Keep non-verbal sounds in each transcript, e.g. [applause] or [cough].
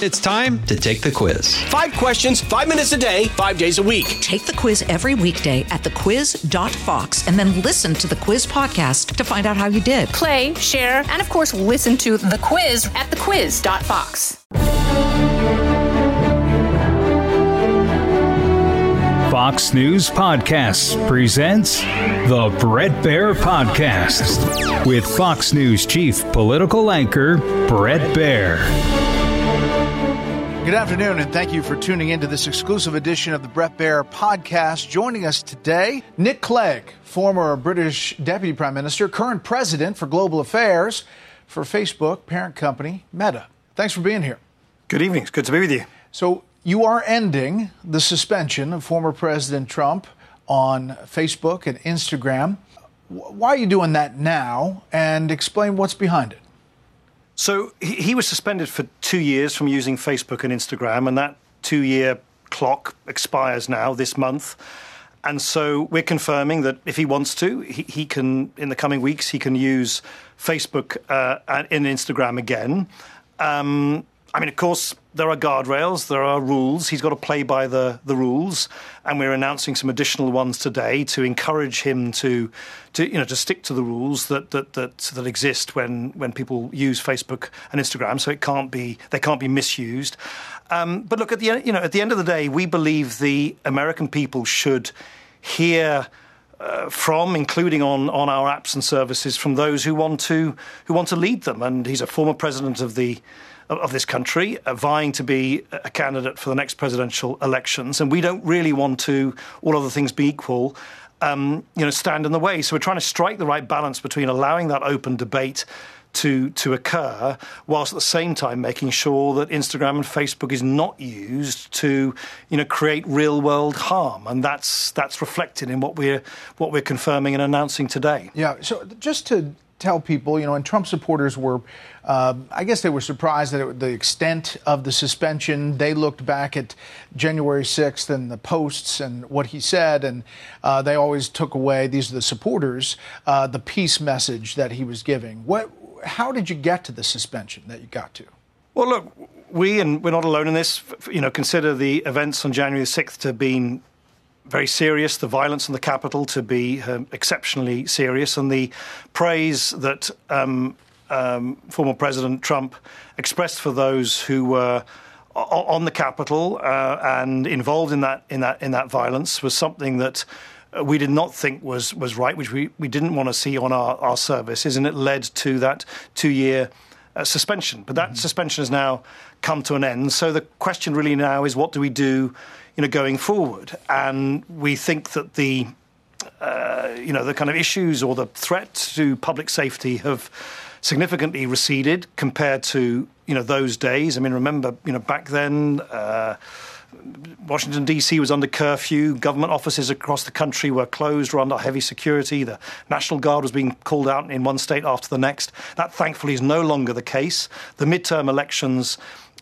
It's time to take the quiz. Five questions, five minutes a day, five days a week. Take the quiz every weekday at thequiz.fox and then listen to the quiz podcast to find out how you did. Play, share, and of course, listen to the quiz at thequiz.fox. Fox News Podcasts presents the Bret Baier Podcast with Fox News Chief Political Anchor Bret Baier. Good afternoon, and thank you for tuning in to this exclusive edition of the Bret Baier Podcast. Joining us today, Nick Clegg, former British Deputy Prime Minister, current President for Global Affairs for Facebook parent company Meta. Thanks for being here. Good evening. It's good to be with you. So, you are ending the suspension of former President Trump on Facebook and Instagram. Why are you doing that now? And explain what's behind it. So he was suspended for two years from using Facebook and Instagram, and that two year clock expires now this month. And so we're confirming that if he wants to, he, he can, in the coming weeks, he can use Facebook uh, and Instagram again. Um, I mean, of course, there are guardrails, there are rules. He's got to play by the, the rules, and we're announcing some additional ones today to encourage him to, to you know, to stick to the rules that that that, that exist when, when people use Facebook and Instagram. So it can't be they can't be misused. Um, but look at the you know at the end of the day, we believe the American people should hear. Uh, from, including on, on our apps and services, from those who want to who want to lead them. And he's a former president of the of this country, uh, vying to be a candidate for the next presidential elections, and we don't really want to, all other things be equal, um, you know, stand in the way. So we're trying to strike the right balance between allowing that open debate to to occur, whilst at the same time making sure that Instagram and Facebook is not used to you know create real world harm, and that's that's reflected in what we're what we're confirming and announcing today. Yeah. So just to tell people, you know, and Trump supporters were, uh, I guess they were surprised at the extent of the suspension. They looked back at January 6th and the posts and what he said, and uh, they always took away, these are the supporters, uh, the peace message that he was giving. What, how did you get to the suspension that you got to? Well, look, we, and we're not alone in this, you know, consider the events on January 6th to have been very serious, the violence in the Capitol to be um, exceptionally serious, and the praise that um, um, former President Trump expressed for those who were on the Capitol uh, and involved in that in that in that violence was something that we did not think was was right, which we, we didn't want to see on our, our services, and it led to that two year uh, suspension. But that mm-hmm. suspension has now come to an end. So the question really now is, what do we do? You know, going forward. And we think that the uh, you know the kind of issues or the threat to public safety have significantly receded compared to you know those days. I mean, remember you know back then. Uh, Washington, D.C. was under curfew. Government offices across the country were closed or under heavy security. The National Guard was being called out in one state after the next. That thankfully is no longer the case. The midterm elections,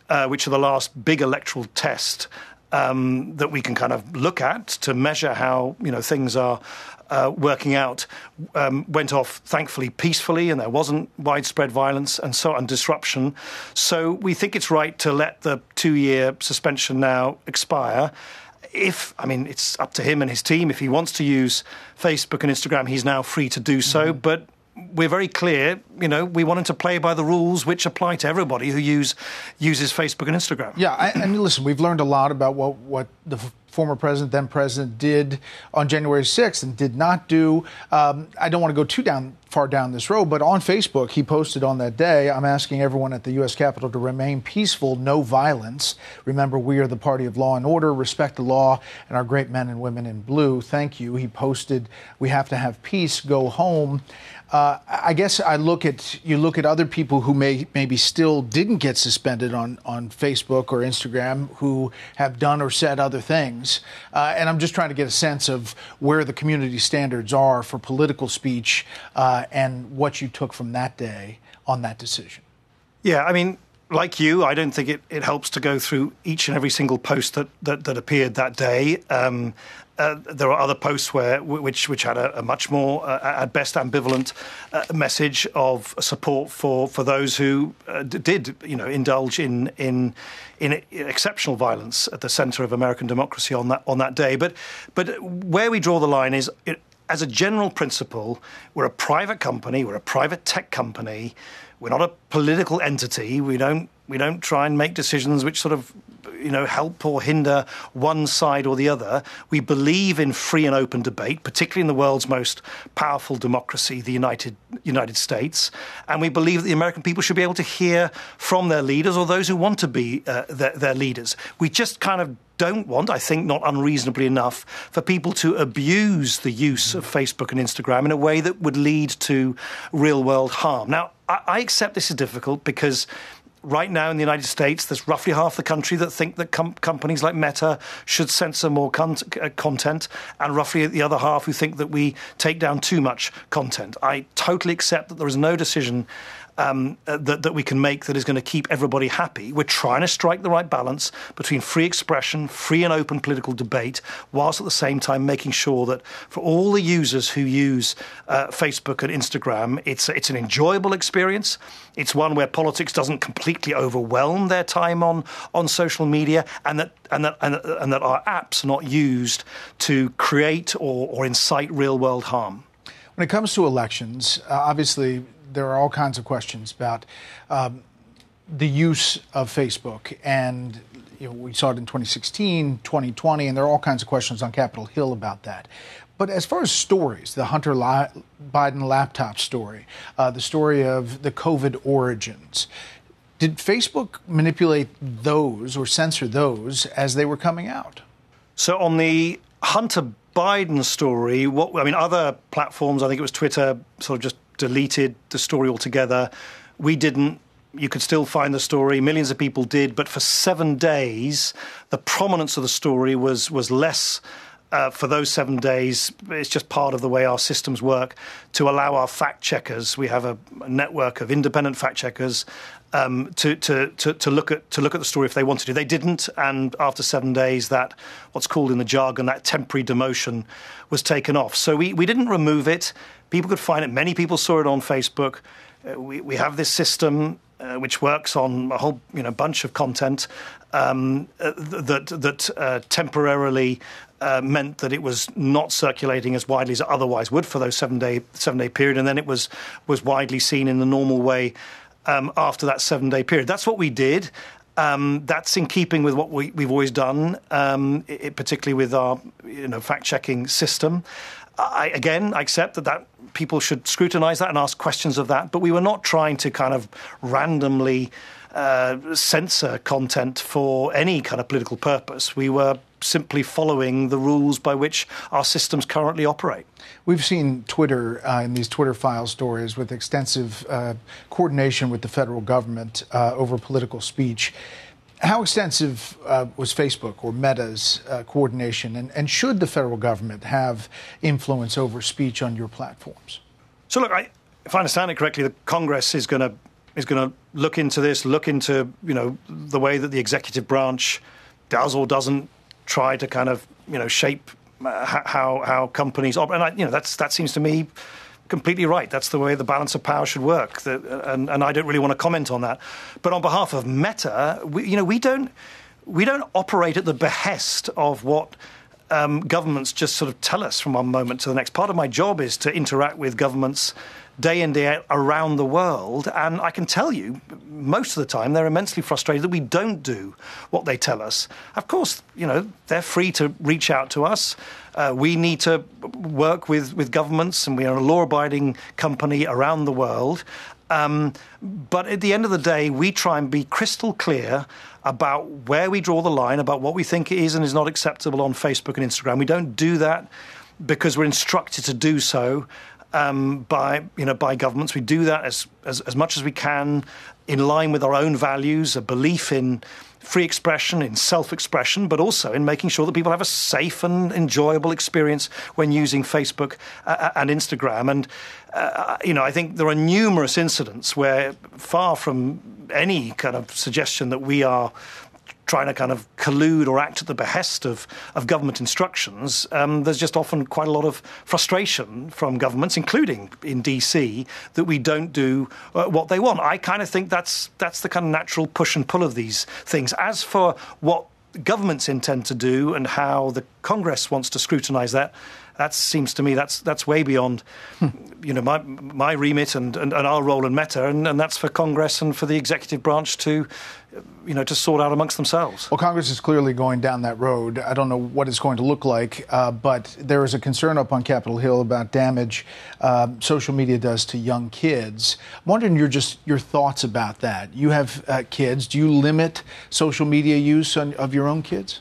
uh, which are the last big electoral test, um, that we can kind of look at to measure how you know things are uh, working out um, went off thankfully peacefully and there wasn't widespread violence and so and disruption. So we think it's right to let the two-year suspension now expire. If I mean it's up to him and his team if he wants to use Facebook and Instagram, he's now free to do so. Mm-hmm. But we're very clear, you know, we wanted to play by the rules which apply to everybody who use uses Facebook and Instagram. Yeah, I, and listen, we've learned a lot about what what the former president, then president, did on January 6th and did not do. Um, I don't want to go too down far down this road, but on Facebook, he posted on that day, I'm asking everyone at the U.S. Capitol to remain peaceful, no violence. Remember, we are the party of law and order, respect the law, and our great men and women in blue. Thank you. He posted, we have to have peace, go home. Uh, I guess I look at you look at other people who may maybe still didn't get suspended on on Facebook or Instagram who have done or said other things, uh, and I'm just trying to get a sense of where the community standards are for political speech uh, and what you took from that day on that decision. Yeah, I mean, like you, I don't think it, it helps to go through each and every single post that, that, that appeared that day. Um, uh, there are other posts where which which had a, a much more uh, at best ambivalent uh, message of support for, for those who uh, did you know indulge in in in exceptional violence at the centre of American democracy on that on that day. But but where we draw the line is. It, as a general principle, we're a private company, we're a private tech company. We're not a political entity. We don't we don't try and make decisions which sort of you know help or hinder one side or the other. We believe in free and open debate, particularly in the world's most powerful democracy, the United United States, and we believe that the American people should be able to hear from their leaders or those who want to be uh, their, their leaders. We just kind of don't want, I think not unreasonably enough, for people to abuse the use of Facebook and Instagram in a way that would lead to real world harm. Now, I, I accept this is difficult because right now in the United States, there's roughly half the country that think that com- companies like Meta should censor more con- uh, content, and roughly the other half who think that we take down too much content. I totally accept that there is no decision um, uh, that, that we can make that is going to keep everybody happy. We're trying to strike the right balance between free expression, free and open political debate, whilst at the same time making sure that for all the users who use uh, Facebook and Instagram, it's, it's an enjoyable experience. It's one where politics doesn't completely overwhelm their time on, on social media, and that, and, that, and, that, and that our apps are not used to create or, or incite real world harm. When it comes to elections, uh, obviously there are all kinds of questions about um, the use of Facebook. And you know, we saw it in 2016, 2020, and there are all kinds of questions on Capitol Hill about that. But as far as stories, the Hunter Biden laptop story, uh, the story of the COVID origins, did Facebook manipulate those or censor those as they were coming out? So on the Hunter Biden story, what I mean, other platforms, I think it was Twitter, sort of just deleted the story altogether. We didn't. You could still find the story. Millions of people did, but for seven days, the prominence of the story was was less. Uh, for those seven days, it's just part of the way our systems work to allow our fact checkers. We have a, a network of independent fact checkers um, to, to, to, to, look at to look at the story if they wanted to. They didn't, and after seven days, that what's called in the jargon that temporary demotion was taken off. So we, we didn't remove it. People could find it. Many people saw it on Facebook. Uh, we, we have this system uh, which works on a whole you know bunch of content um, uh, that that uh, temporarily uh, meant that it was not circulating as widely as it otherwise would for those seven day seven day period, and then it was was widely seen in the normal way um, after that seven day period. That's what we did. Um, that's in keeping with what we, have always done, um, it, particularly with our you know, fact checking system. I, again, I accept that, that people should scrutinize that and ask questions of that, but we were not trying to kind of randomly uh, censor content for any kind of political purpose. We were simply following the rules by which our systems currently operate. We've seen Twitter uh, in these Twitter file stories with extensive uh, coordination with the federal government uh, over political speech. How extensive uh, was Facebook or Meta's uh, coordination, and, and, should the federal government have influence over speech on your platforms? So, look, I, if I understand it correctly, the Congress is going to is going to look into this, look into you know the way that the executive branch does or doesn't try to kind of you know shape uh, how how companies operate. And I, you know that's that seems to me completely right. That's the way the balance of power should work. That, and, and I don't really want to comment on that. But on behalf of Meta, we, you know, we don't we don't operate at the behest of what. Um, governments just sort of tell us from one moment to the next. Part of my job is to interact with governments day in, day out around the world. And I can tell you, most of the time, they're immensely frustrated that we don't do what they tell us. Of course, you know, they're free to reach out to us. Uh, we need to work with, with governments, and we are a law abiding company around the world. Um, but at the end of the day, we try and be crystal clear about where we draw the line, about what we think is and is not acceptable on Facebook and Instagram. We don't do that because we're instructed to do so um, by you know by governments. We do that as as, as much as we can in line with our own values, a belief in free expression, in self expression, but also in making sure that people have a safe and enjoyable experience when using Facebook uh, uh, and Instagram. And, uh, you know, I think there are numerous incidents where, far from any kind of suggestion that we are trying to kind of collude or act at the behest of, of government instructions, um, there's just often quite a lot of frustration from governments, including in DC, that we don't do uh, what they want. I kind of think that's that's the kind of natural push and pull of these things. As for what governments intend to do and how the Congress wants to scrutinise that, that seems to me that's that's way beyond you know my my remit and, and, and our role in Meta, and, and that's for Congress and for the executive branch to you know to sort out amongst themselves. Well, Congress is clearly going down that road. I don't know what it's going to look like, uh, but there is a concern up on Capitol Hill about damage uh, social media does to young kids. I'm wondering your just your thoughts about that. You have uh, kids. Do you limit social media use on, of your own kids?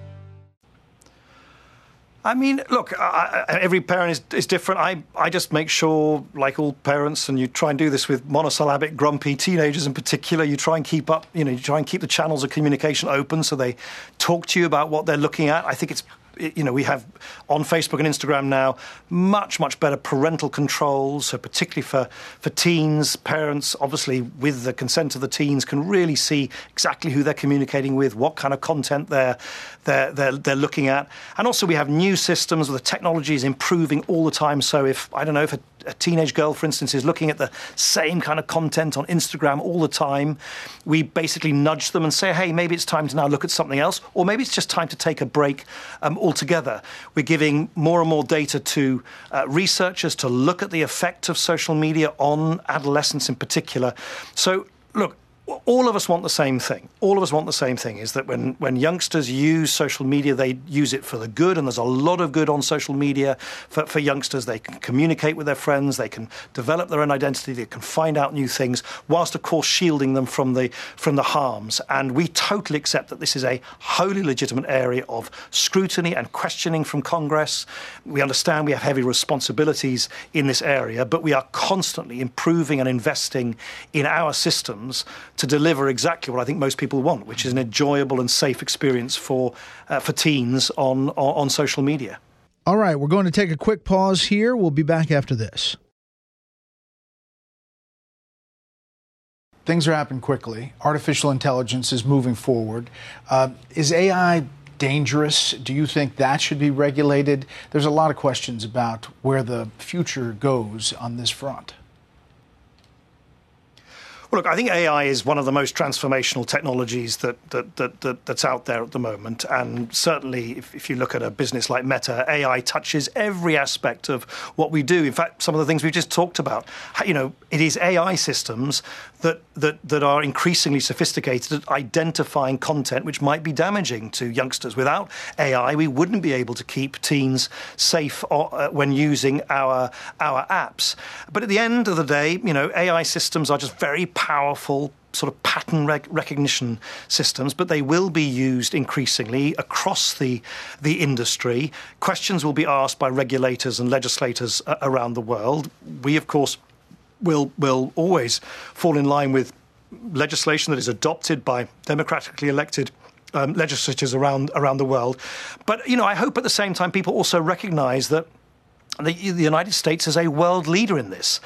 I mean, look, I, every parent is, is different. I, I just make sure, like all parents, and you try and do this with monosyllabic, grumpy teenagers in particular, you try and keep up, you know, you try and keep the channels of communication open so they talk to you about what they're looking at. I think it's you know, we have on Facebook and Instagram now much, much better parental controls. So, particularly for, for teens, parents, obviously, with the consent of the teens, can really see exactly who they're communicating with, what kind of content they're, they're, they're, they're looking at. And also, we have new systems where the technology is improving all the time. So, if, I don't know, if a a teenage girl, for instance, is looking at the same kind of content on Instagram all the time, we basically nudge them and say, hey, maybe it's time to now look at something else, or maybe it's just time to take a break um, altogether. We're giving more and more data to uh, researchers to look at the effect of social media on adolescents in particular. So, look, all of us want the same thing. All of us want the same thing is that when, when youngsters use social media, they use it for the good, and there's a lot of good on social media for, for youngsters. They can communicate with their friends, they can develop their own identity, they can find out new things, whilst, of course, shielding them from the, from the harms. And we totally accept that this is a wholly legitimate area of scrutiny and questioning from Congress. We understand we have heavy responsibilities in this area, but we are constantly improving and investing in our systems to deliver exactly what I think most people want, which is an enjoyable and safe experience for uh, for teens on, on on social media. All right, we're going to take a quick pause here. We'll be back after this. Things are happening quickly. Artificial intelligence is moving forward. Uh, is AI dangerous? Do you think that should be regulated? There's a lot of questions about where the future goes on this front. Well, look, I think AI is one of the most transformational technologies that, that, that, that that's out there at the moment. And certainly, if, if, you look at a business like Meta, AI touches every aspect of what we do. In fact, some of the things we've just talked about, you know, it is AI systems that, that, that are increasingly sophisticated at identifying content which might be damaging to youngsters. Without AI, we wouldn't be able to keep teens safe uh, when using our, our apps. But at the end of the day, you know, AI systems are just very powerful sort of pattern rec- recognition systems, but they will be used increasingly across the the industry. Questions will be asked by regulators and legislators uh, around the world. We, of course, will will always fall in line with legislation that is adopted by democratically elected um, legislatures around around the world. But you know, I hope at the same time people also recognise that the, the United States is a world leader in this.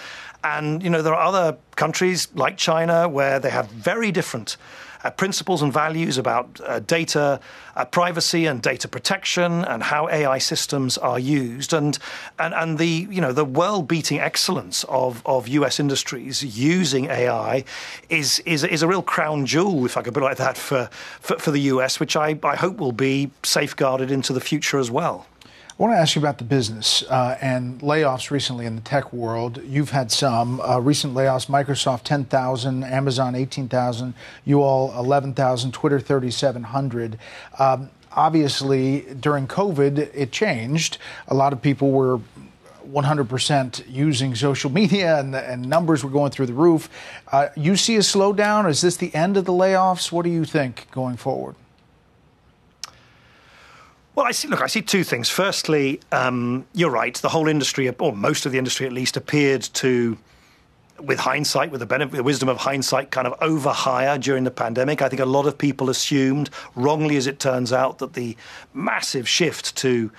And you know, there are other countries like China where they have very different uh, principles and values about uh, data uh, privacy and data protection and how AI systems are used and and, and the you know the world beating excellence of, of US industries using AI is, is is a real crown jewel if I could put it like that for, for, for the US which I, I hope will be safeguarded into the future as well. I want to ask you about the business uh, and layoffs recently in the tech world. You've had some uh, recent layoffs Microsoft 10,000, Amazon 18,000, you all 11,000, Twitter 3,700. Um, obviously, during COVID, it changed. A lot of people were 100% using social [laughs] media and, and numbers were going through the roof. Uh, you see a slowdown? Is this the end of the layoffs? What do you think going forward? Well, I see. Look, I see two things. Firstly, um, you're right. The whole industry, or most of the industry at least, appeared to with hindsight, with the benefit, the wisdom of hindsight, kind of overhire during the pandemic. I think a lot of people assumed, wrongly as it turns out, that the massive shift to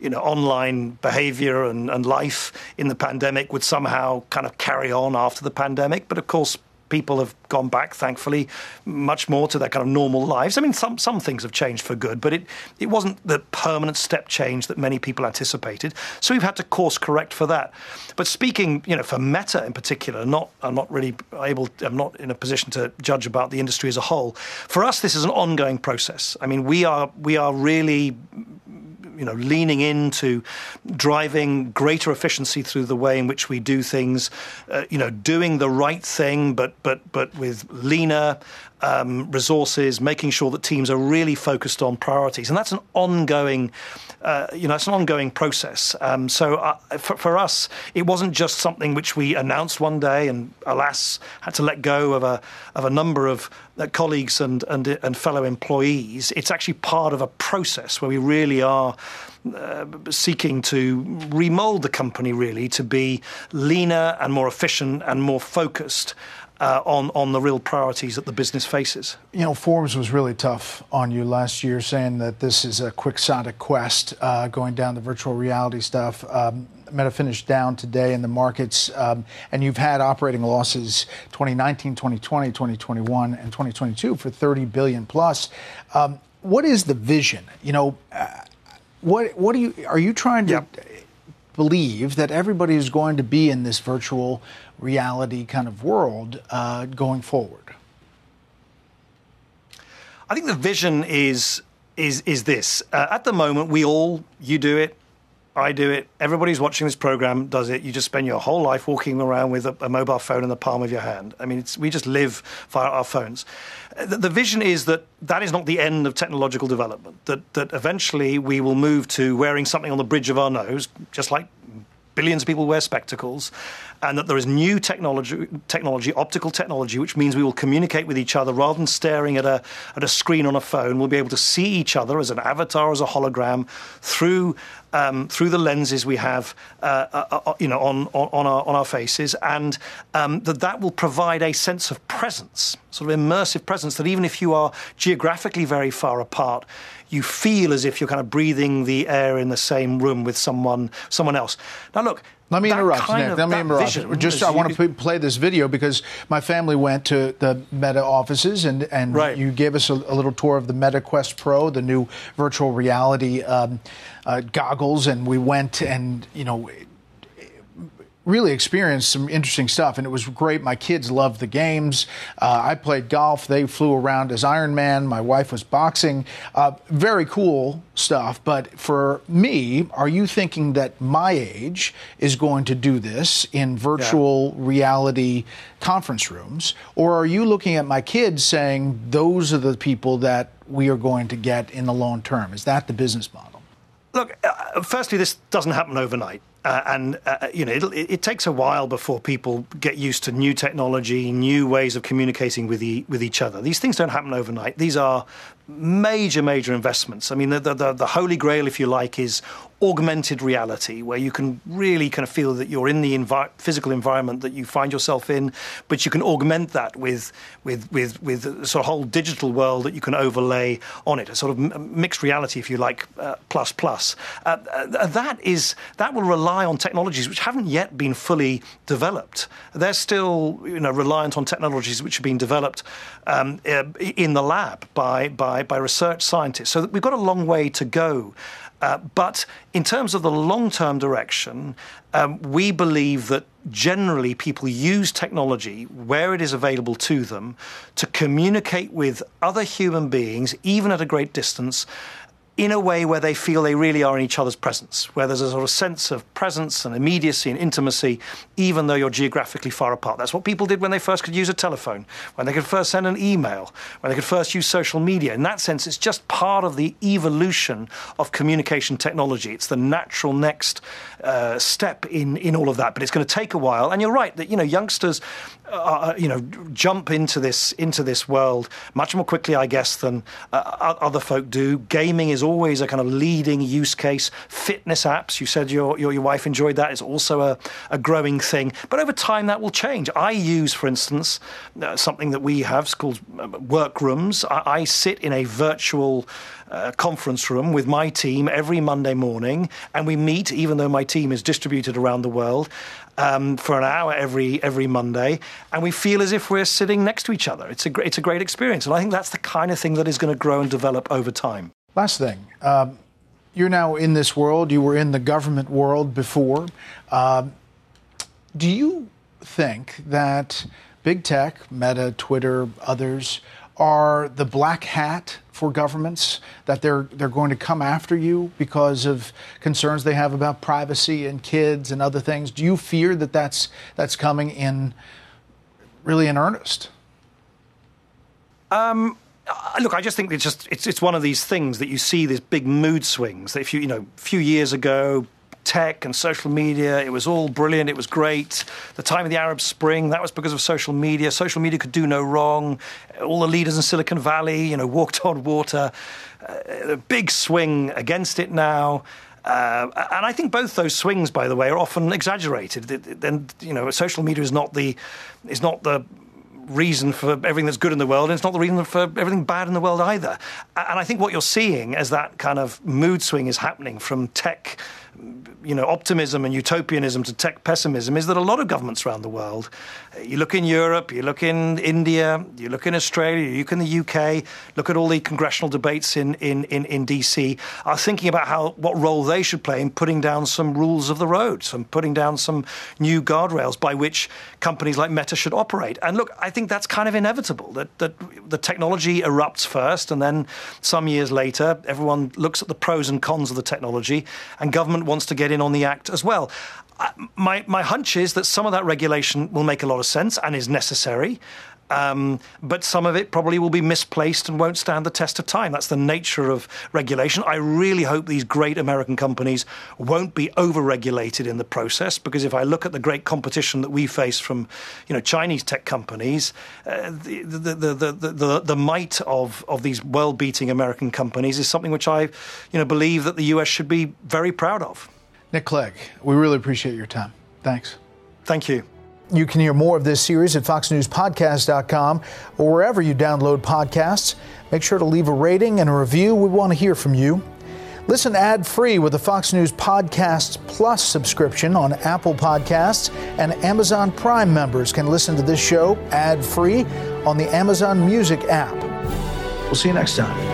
you know, online behavior and, and life in the pandemic would somehow kind of carry on after the pandemic. But of course, people have gone back, thankfully, much more to their kind of normal lives. I mean, some some things have changed for good, but it it wasn't the permanent step change that many people anticipated. So we've had to course correct for that. But speaking, you know, for Meta in particular, not I'm not really able. I'm not in a position to judge about the industry as a whole. For us, this is an ongoing process. I mean, we are we are really you know, leaning into driving greater efficiency through the way in which we do things, uh, you know, doing the right thing, but but but with leaner um, resources, making sure that teams are really focused on priorities, and that's an ongoing. Uh, you know, it's an ongoing process. Um, so uh, for, for, us, it wasn't just something which we announced one day, and alas, had to let go of a of a number of uh, colleagues and, and and fellow employees. It's actually part of a process where we really are. Uh, seeking to remold the company really to be leaner and more efficient and more focused uh, on on the real priorities that the business faces. You know, Forbes was really tough on you last year, saying that this is a quixotic quest uh, going down the virtual reality stuff. Um, Meta finished down today in the markets, um, and you've had operating losses 2019, 2020, 2021, and 2022 for 30 billion plus. Um, what is the vision? You know, uh, what what do you are you trying to? Yep believe that everybody is going to be in this virtual reality kind of world uh, going forward? I think the vision is is is this. Uh, at the moment, we all you do it, I do it. Everybody's watching this program does it. You just spend your whole life walking around with a, a mobile phone in the palm of your hand. I mean, we just live via our phones. Uh, the, the, vision is that that is not the end of technological development. That that eventually we will move to wearing something on the bridge of our nose, just like billions of people wear spectacles, and that there is new technology, technology, optical technology, which means we will communicate with each other rather than staring at a at a screen on a phone. We'll be able to see each other as an avatar, as a hologram, through um, through the lenses we have, uh, uh, uh, you know, on, on, our, on our faces, and um, that that will provide a sense of presence, sort of immersive presence, that even if you are geographically very far apart, you feel as if you're kind of breathing the air in the same room with someone someone else. Now, look. Let me interrupt, Nick. Of, Let me interrupt. Just I want to play this video because my family went to the Meta offices and and right. you gave us a, a, little tour of the Meta Quest Pro, the new virtual reality um, uh, goggles, and we went and you know really experienced some interesting stuff, and it was great. My kids loved the games. Uh, I played golf. They flew around as Iron Man. My wife was boxing. Uh, very cool stuff. But for me, are you thinking that my age is going to do this in virtual yeah. reality conference rooms? Or are you looking at my kids saying those are the people that we are going to get in the long term? Is that the business model? Look, uh, firstly, this doesn't happen overnight. Uh, and uh, you know it, it, takes a while before people get used to new technology, new ways of communicating with the, with each other. These things don't happen overnight. These are major, major investments. I mean, the, the, the, holy grail, if you like, is augmented reality, where you can really kind of feel that you're in the envi- physical environment that you find yourself in, but you can augment that with with with with a sort of whole digital world that you can overlay on it, a sort of mixed reality, if you like, uh, plus plus. Uh, uh, that is that will rely on technologies which haven't yet been fully developed. They're still, you know, reliant on technologies which have been developed um, uh, in the lab by by, by research scientists. So we've got a long way to go. Uh, but in terms of the long term direction, um, we believe that generally people use technology where it is available to them to communicate with other human beings, even at a great distance, in a way where they feel they really are in each other's presence, where there's a sort of sense of presence and immediacy and intimacy, even though you're geographically far apart. That's what people did when they first could use a telephone, when they could first send an email, when they could first use social media. In that sense, it's just part of the evolution of communication technology. It's the natural next uh, step in, in all of that, but it's going to take a while. And you're right that you know youngsters, uh, uh, you know, jump into this into this world much more quickly, I guess, than uh, other folk do. Gaming is always a kind of leading use case. Fitness apps, you said your your, your wife enjoyed that, is also a, a growing thing. But over time, that will change. I use, for instance, uh, something that we have it's called uh, workrooms. I, I sit in a virtual conference room with my team every Monday morning, and we meet, even though my team is distributed around the world. Um, for an hour every every Monday, and we feel as if we're sitting next to each other. It's a great, it's a great experience, and I think that's the kind of thing that is going to grow and develop over time. Last thing, um, you're now in this world. You were in the government world before. Um, do you think that big tech, Meta, Twitter, others, are the black hat for governments that they're they're going to come after you because of concerns they have about privacy and kids and other things. Do you fear that that's that's coming in really in earnest? Um, look, I just think it's just it's it's one of these things that you see these big mood swings. That if you you know a few years ago, tech and social media. It was all brilliant. It was great. The time of the Arab Spring, that was because of social media. Social media could do no wrong. All the leaders in Silicon Valley, you know, walked [laughs] on water. Uh, a big swing against it now. Uh, and I think both those swings, by the way, are often exaggerated. Then you know, social media is not the is not the reason for everything that's good in the world, and it's not the reason for everything bad in the world either. And I think what you're seeing as that kind of mood swing is happening from tech you know, optimism and utopianism to tech pessimism is that a lot of governments around the world, you look in Europe, you look in India, you look in Australia, you look in the UK, look at all the congressional debates in, in, in, in DC, are thinking about how what role they should play in putting down some rules of the road, some putting down some new guardrails by which companies like Meta should operate. And look, I think that's kind of inevitable that, that the technology erupts first, and then some years later, everyone looks at the pros and cons of the technology, and government wants to get in on the act as well. Uh, my, my hunch is that some of that regulation will make a lot of sense and is necessary. Um, but some of it probably will be misplaced and won't stand the test of time. That's the nature of regulation. I really hope these great American companies won't be over-regulated in the process, because if I look at the great competition that we face from, you know, Chinese tech companies, uh, the, the, the, the, the, might of, of these world-beating American companies is something which I, you know, believe that the U.S. should be very proud of. Nick Clegg, we really appreciate your time. Thanks. Thank you. You can hear more of this series at foxnewspodcast.com or wherever you download podcasts. Make sure to leave a rating and a review. We want to hear from you. Listen ad free with the Fox News Podcasts Plus subscription on Apple Podcasts, and Amazon Prime members can listen to this show ad free on the Amazon Music app. We'll see you next time.